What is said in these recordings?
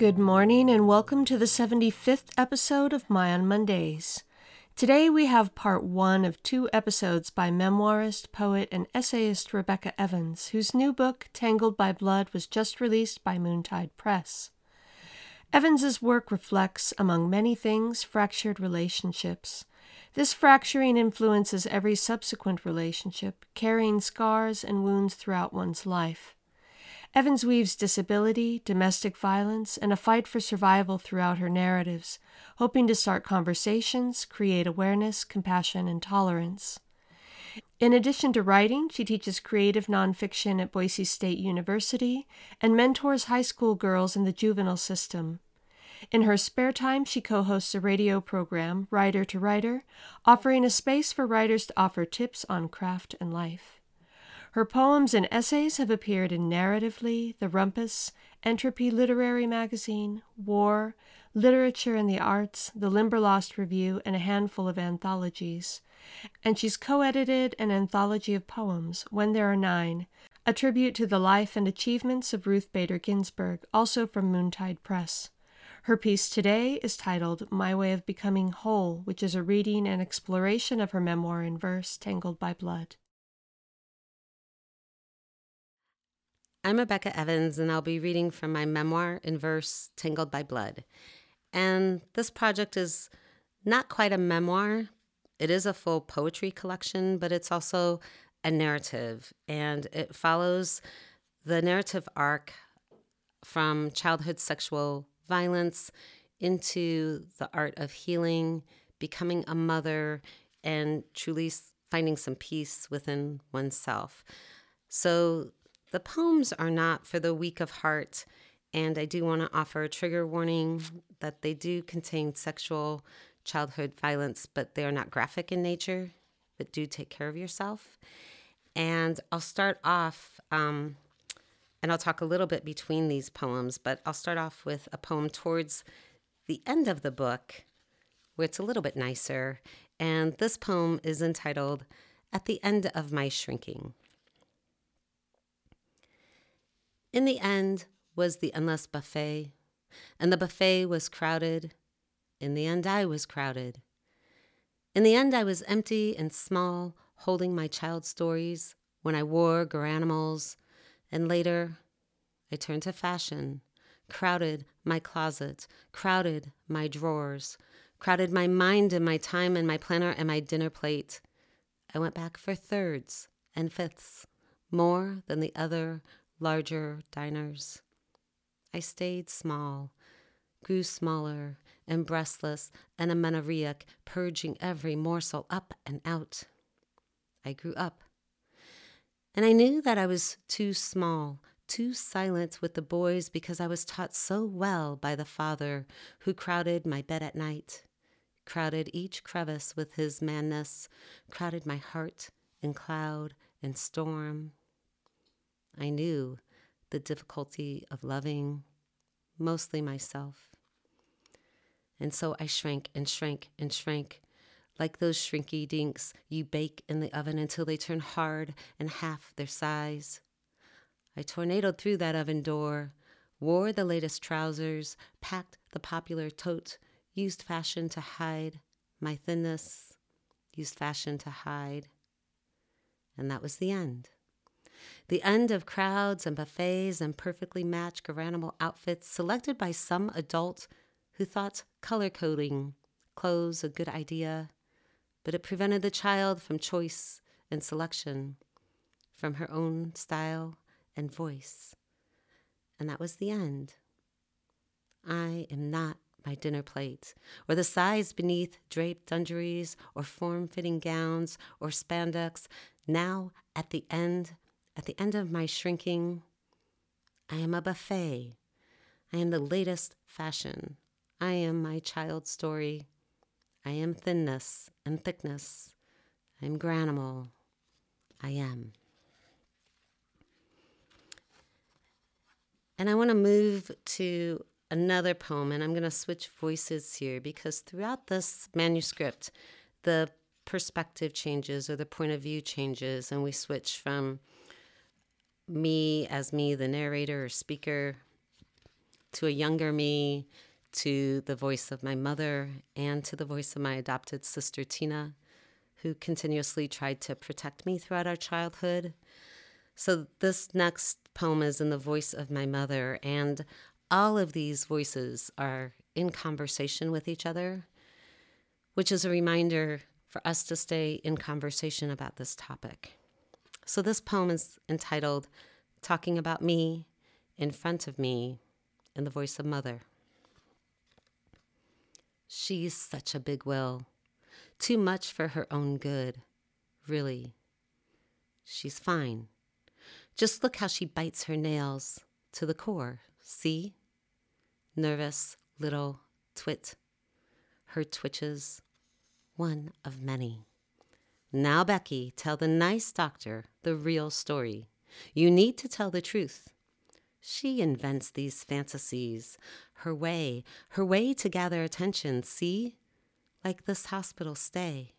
Good morning and welcome to the 75th episode of My on Mondays. Today we have part one of two episodes by memoirist, poet, and essayist Rebecca Evans, whose new book, Tangled by Blood, was just released by Moontide Press. Evans's work reflects, among many things, fractured relationships. This fracturing influences every subsequent relationship, carrying scars and wounds throughout one's life. Evans weaves disability, domestic violence, and a fight for survival throughout her narratives, hoping to start conversations, create awareness, compassion, and tolerance. In addition to writing, she teaches creative nonfiction at Boise State University and mentors high school girls in the juvenile system. In her spare time, she co hosts a radio program, Writer to Writer, offering a space for writers to offer tips on craft and life. Her poems and essays have appeared in Narratively, The Rumpus, Entropy Literary Magazine, War, Literature and the Arts, the Limberlost Review, and a handful of anthologies. And she's co edited an anthology of poems, When There Are Nine, a tribute to the life and achievements of Ruth Bader Ginsburg, also from Moontide Press. Her piece today is titled My Way of Becoming Whole, which is a reading and exploration of her memoir in verse, Tangled by Blood. I'm Rebecca Evans, and I'll be reading from my memoir in verse, Tangled by Blood. And this project is not quite a memoir, it is a full poetry collection, but it's also a narrative, and it follows the narrative arc from childhood sexual violence into the art of healing, becoming a mother, and truly finding some peace within oneself. So the poems are not for the weak of heart, and I do want to offer a trigger warning that they do contain sexual childhood violence, but they are not graphic in nature, but do take care of yourself. And I'll start off, um, and I'll talk a little bit between these poems, but I'll start off with a poem towards the end of the book where it's a little bit nicer. And this poem is entitled At the End of My Shrinking. In the end was the endless buffet, and the buffet was crowded. In the end, I was crowded. In the end, I was empty and small, holding my child stories when I wore garanimals, and later I turned to fashion, crowded my closet, crowded my drawers, crowded my mind and my time and my planner and my dinner plate. I went back for thirds and fifths, more than the other larger diners. I stayed small, grew smaller and breastless and amenorrheic, purging every morsel up and out. I grew up. And I knew that I was too small, too silent with the boys because I was taught so well by the father who crowded my bed at night, crowded each crevice with his manness, crowded my heart in cloud and storm I knew the difficulty of loving mostly myself. And so I shrank and shrank and shrank, like those shrinky dinks you bake in the oven until they turn hard and half their size. I tornadoed through that oven door, wore the latest trousers, packed the popular tote, used fashion to hide my thinness, used fashion to hide. And that was the end. The end of crowds and buffets and perfectly matched Garanimal outfits selected by some adult who thought color coding clothes a good idea, but it prevented the child from choice and selection, from her own style and voice. And that was the end. I am not my dinner plate, or the size beneath draped dungarees, or form fitting gowns, or spandex. Now, at the end, at the end of my shrinking, I am a buffet. I am the latest fashion. I am my child's story. I am thinness and thickness. I am Garanimal. I am. And I want to move to another poem, and I'm going to switch voices here because throughout this manuscript, the perspective changes or the point of view changes, and we switch from me as me, the narrator or speaker, to a younger me, to the voice of my mother, and to the voice of my adopted sister, Tina, who continuously tried to protect me throughout our childhood. So, this next poem is in the voice of my mother, and all of these voices are in conversation with each other, which is a reminder for us to stay in conversation about this topic. So, this poem is entitled Talking About Me in Front of Me in the Voice of Mother. She's such a big will, too much for her own good, really. She's fine. Just look how she bites her nails to the core. See? Nervous little twit. Her twitches, one of many. Now, Becky, tell the nice doctor the real story. You need to tell the truth. She invents these fantasies, her way, her way to gather attention, see? Like this hospital stay.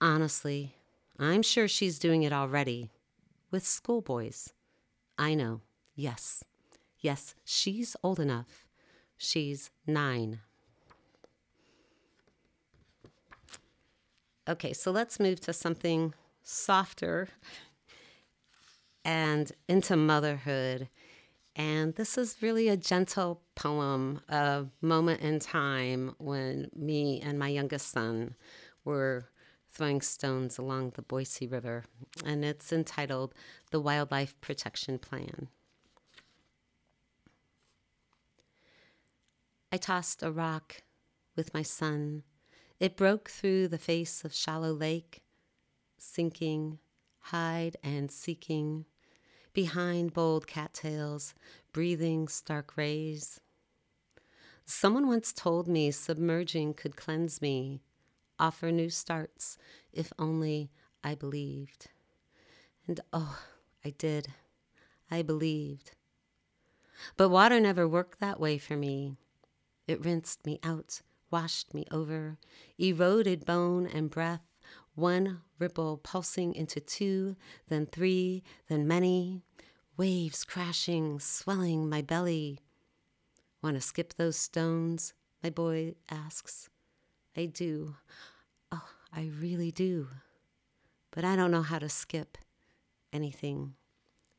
Honestly, I'm sure she's doing it already with schoolboys. I know, yes, yes, she's old enough. She's nine. Okay, so let's move to something softer and into motherhood. And this is really a gentle poem, a moment in time when me and my youngest son were throwing stones along the Boise River. And it's entitled The Wildlife Protection Plan. I tossed a rock with my son. It broke through the face of shallow lake, sinking, hide and seeking behind bold cattails, breathing stark rays. Someone once told me submerging could cleanse me, offer new starts, if only I believed. And oh, I did. I believed. But water never worked that way for me. It rinsed me out, washed me over, eroded bone and breath, one ripple pulsing into two, then three, then many, waves crashing, swelling my belly. Want to skip those stones? My boy asks. I do. Oh, I really do. But I don't know how to skip anything.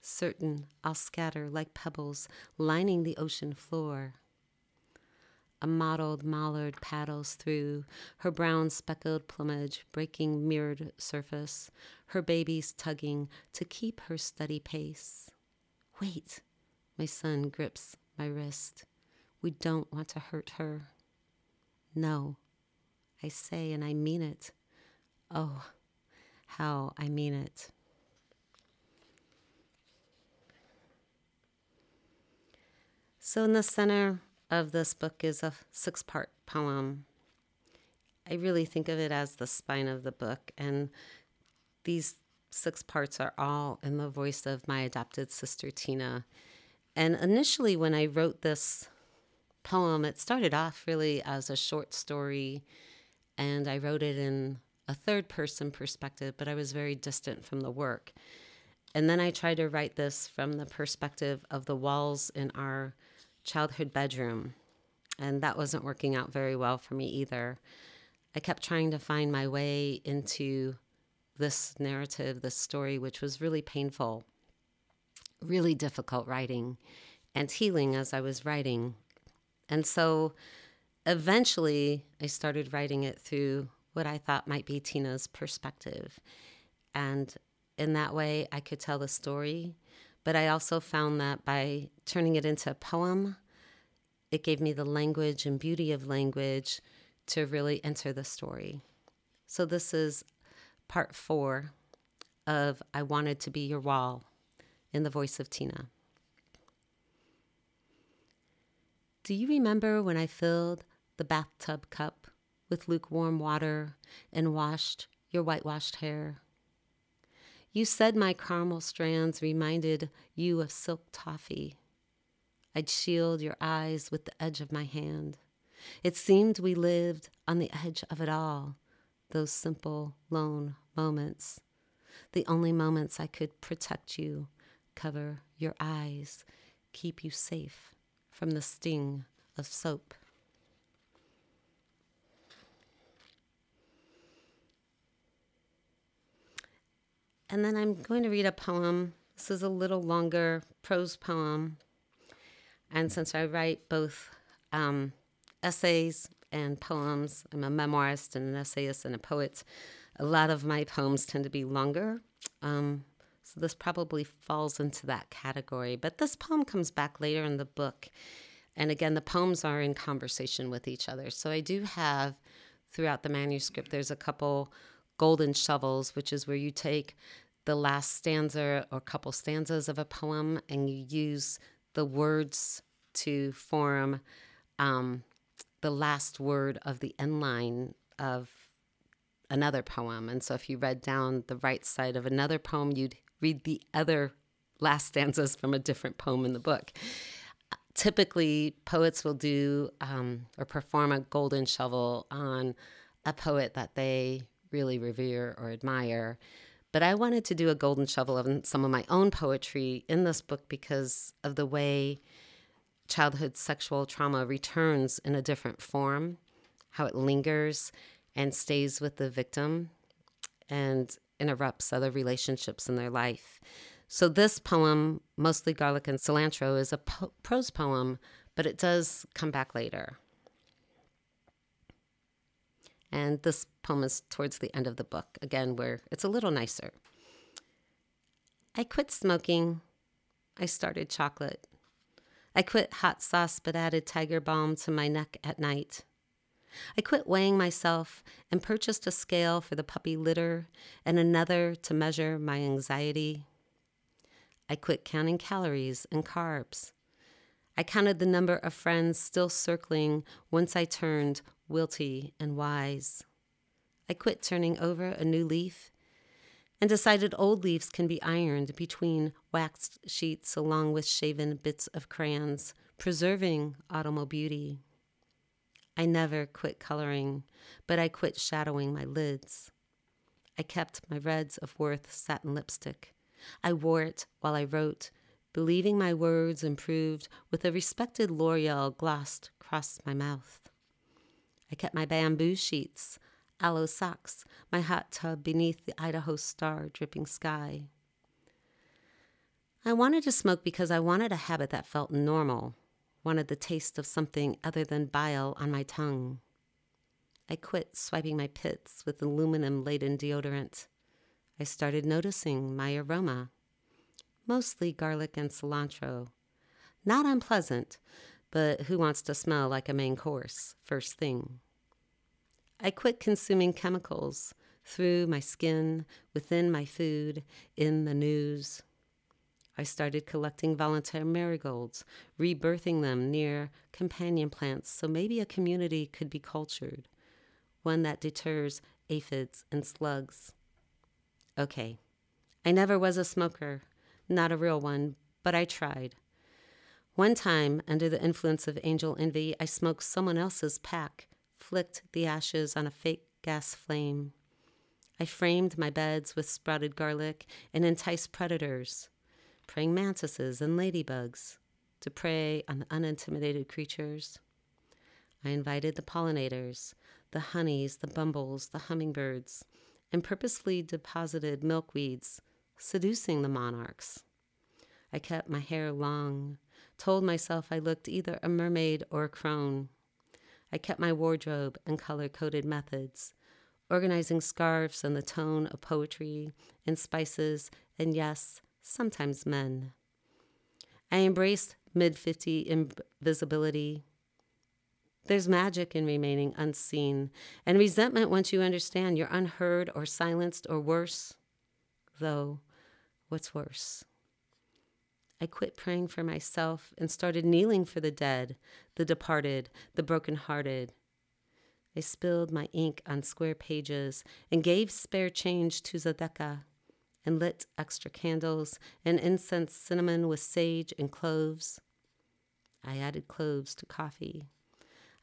Certain I'll scatter like pebbles lining the ocean floor. A mottled mallard paddles through, her brown speckled plumage breaking mirrored surface, her babies tugging to keep her steady pace. Wait, my son grips my wrist. We don't want to hurt her. No, I say, and I mean it. Oh, how I mean it. So, in the center of this book is a six part poem. I really think of it as the spine of the book, and these six parts are all in the voice of my adopted sister, Tina. And initially, when I wrote this poem, it started off really as a short story, and I wrote it in a third person perspective, but I was very distant from the work. And then I tried to write this from the perspective of the walls in our childhood bedroom. And that wasn't working out very well for me either. I kept trying to find my way into this narrative, this story, which was really painful, really difficult writing and healing as I was writing. And so eventually I started writing it through what I thought might be Tina's perspective. And in that way, I could tell the story. But I also found that by turning it into a poem, it gave me the language and beauty of language to really enter the story. So, this is part four of I Wanted to Be Your Wall in the voice of Tina. Do you remember when I filled the bathtub cup with lukewarm water and washed your whitewashed hair? You said my caramel strands reminded you of silk toffee. I'd shield your eyes with the edge of my hand. It seemed we lived on the edge of it all, those simple, lone moments. The only moments I could protect you, cover your eyes, keep you safe from the sting of soap. And then I'm going to read a poem. This is a little longer prose poem. And since I write both um, essays and poems, I'm a memoirist and an essayist and a poet, a lot of my poems tend to be longer. Um, so this probably falls into that category. But this poem comes back later in the book. And again, the poems are in conversation with each other. So I do have throughout the manuscript, there's a couple golden shovels, which is where you take the last stanza or couple stanzas of a poem and you use the words to form um, the last word of the end line of another poem. And so if you read down the right side of another poem, you'd read the other last stanzas from a different poem in the book. Typically, poets will do um, or perform a golden shovel on a poet that they really revere or admire. But I wanted to do a golden shovel of some of my own poetry in this book because of the way childhood sexual trauma returns in a different form, how it lingers and stays with the victim and interrupts other relationships in their life. So, this poem, mostly Garlic and Cilantro, is a po- prose poem, but it does come back later. And this poem is towards the end of the book, again, where it's a little nicer. I quit smoking. I started chocolate. I quit hot sauce but added tiger balm to my neck at night. I quit weighing myself and purchased a scale for the puppy litter and another to measure my anxiety. I quit counting calories and carbs. I counted the number of friends still circling once I turned wilty and wise. I quit turning over a new leaf and decided old leaves can be ironed between waxed sheets along with shaven bits of crayons, preserving autumnal beauty. I never quit coloring, but I quit shadowing my lids. I kept my Reds of Worth satin lipstick. I wore it while I wrote, believing my words improved with a respected L'Oreal glossed across my mouth. I kept my bamboo sheets, aloe socks, my hot tub beneath the Idaho star dripping sky. I wanted to smoke because I wanted a habit that felt normal, wanted the taste of something other than bile on my tongue. I quit swiping my pits with aluminum laden deodorant. I started noticing my aroma mostly garlic and cilantro. Not unpleasant, but who wants to smell like a main course first thing? I quit consuming chemicals through my skin, within my food, in the news. I started collecting volunteer marigolds, rebirthing them near companion plants so maybe a community could be cultured, one that deters aphids and slugs. Okay, I never was a smoker. Not a real one, but I tried. One time, under the influence of angel envy, I smoked someone else's pack, flicked the ashes on a fake gas flame. I framed my beds with sprouted garlic and enticed predators, praying mantises and ladybugs, to prey on the unintimidated creatures. I invited the pollinators, the honeys, the bumbles, the hummingbirds, and purposely deposited milkweeds seducing the monarchs. I kept my hair long, told myself I looked either a mermaid or a crone. I kept my wardrobe and color coded methods, organizing scarves and the tone of poetry and spices, and yes, sometimes men. I embraced mid 50 invisibility. There's magic in remaining unseen, and resentment once you understand you're unheard or silenced or worse. Though, what's worse? I quit praying for myself and started kneeling for the dead, the departed, the broken-hearted. I spilled my ink on square pages and gave spare change to tzedakah and lit extra candles and incense cinnamon with sage and cloves. I added cloves to coffee.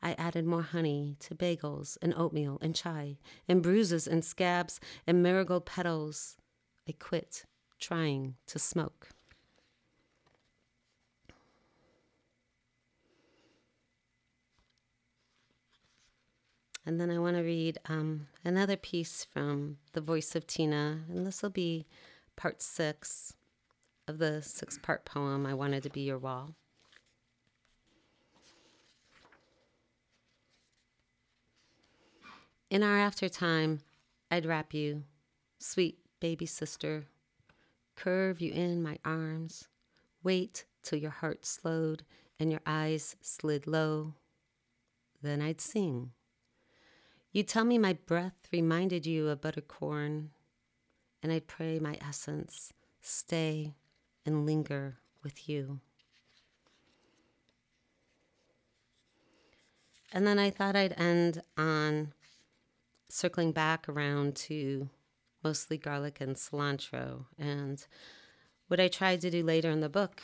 I added more honey to bagels and oatmeal and chai and bruises and scabs and marigold petals. I quit trying to smoke. And then I want to read um, another piece from The Voice of Tina, and this will be part six of the six part poem, I Wanted to Be Your Wall. In our aftertime, I'd wrap you, sweet baby sister, curve you in my arms, wait till your heart slowed and your eyes slid low. Then I'd sing you tell me my breath reminded you of buttercorn, and I pray my essence stay and linger with you. And then I thought I'd end on circling back around to mostly garlic and cilantro. And what I tried to do later in the book,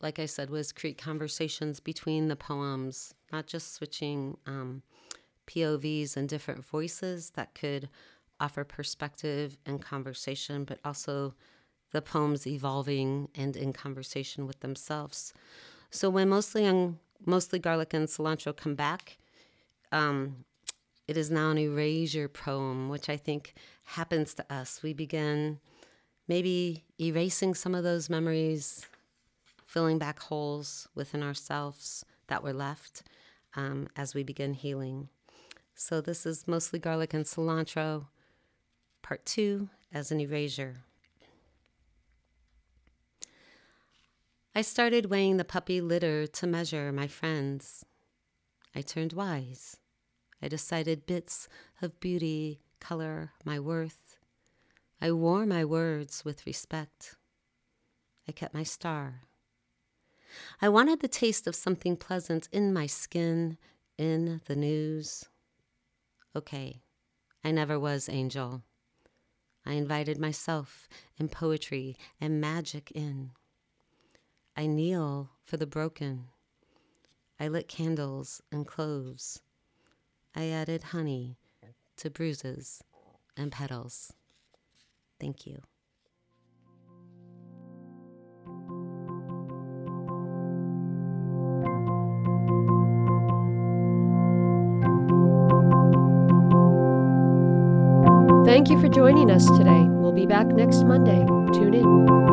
like I said, was create conversations between the poems, not just switching um, POVs and different voices that could offer perspective and conversation, but also the poems evolving and in conversation with themselves. So when mostly mostly garlic and cilantro come back, um, it is now an erasure poem, which I think happens to us. We begin maybe erasing some of those memories, filling back holes within ourselves that were left um, as we begin healing. So this is mostly garlic and cilantro, part two as an erasure. I started weighing the puppy litter to measure my friends. I turned wise. I decided bits of beauty color my worth. I wore my words with respect. I kept my star. I wanted the taste of something pleasant in my skin, in the news. Okay, I never was angel. I invited myself and poetry and magic in. I kneel for the broken. I lit candles and cloves. I added honey to bruises and petals. Thank you. Thank you for joining us today. We'll be back next Monday. Tune in.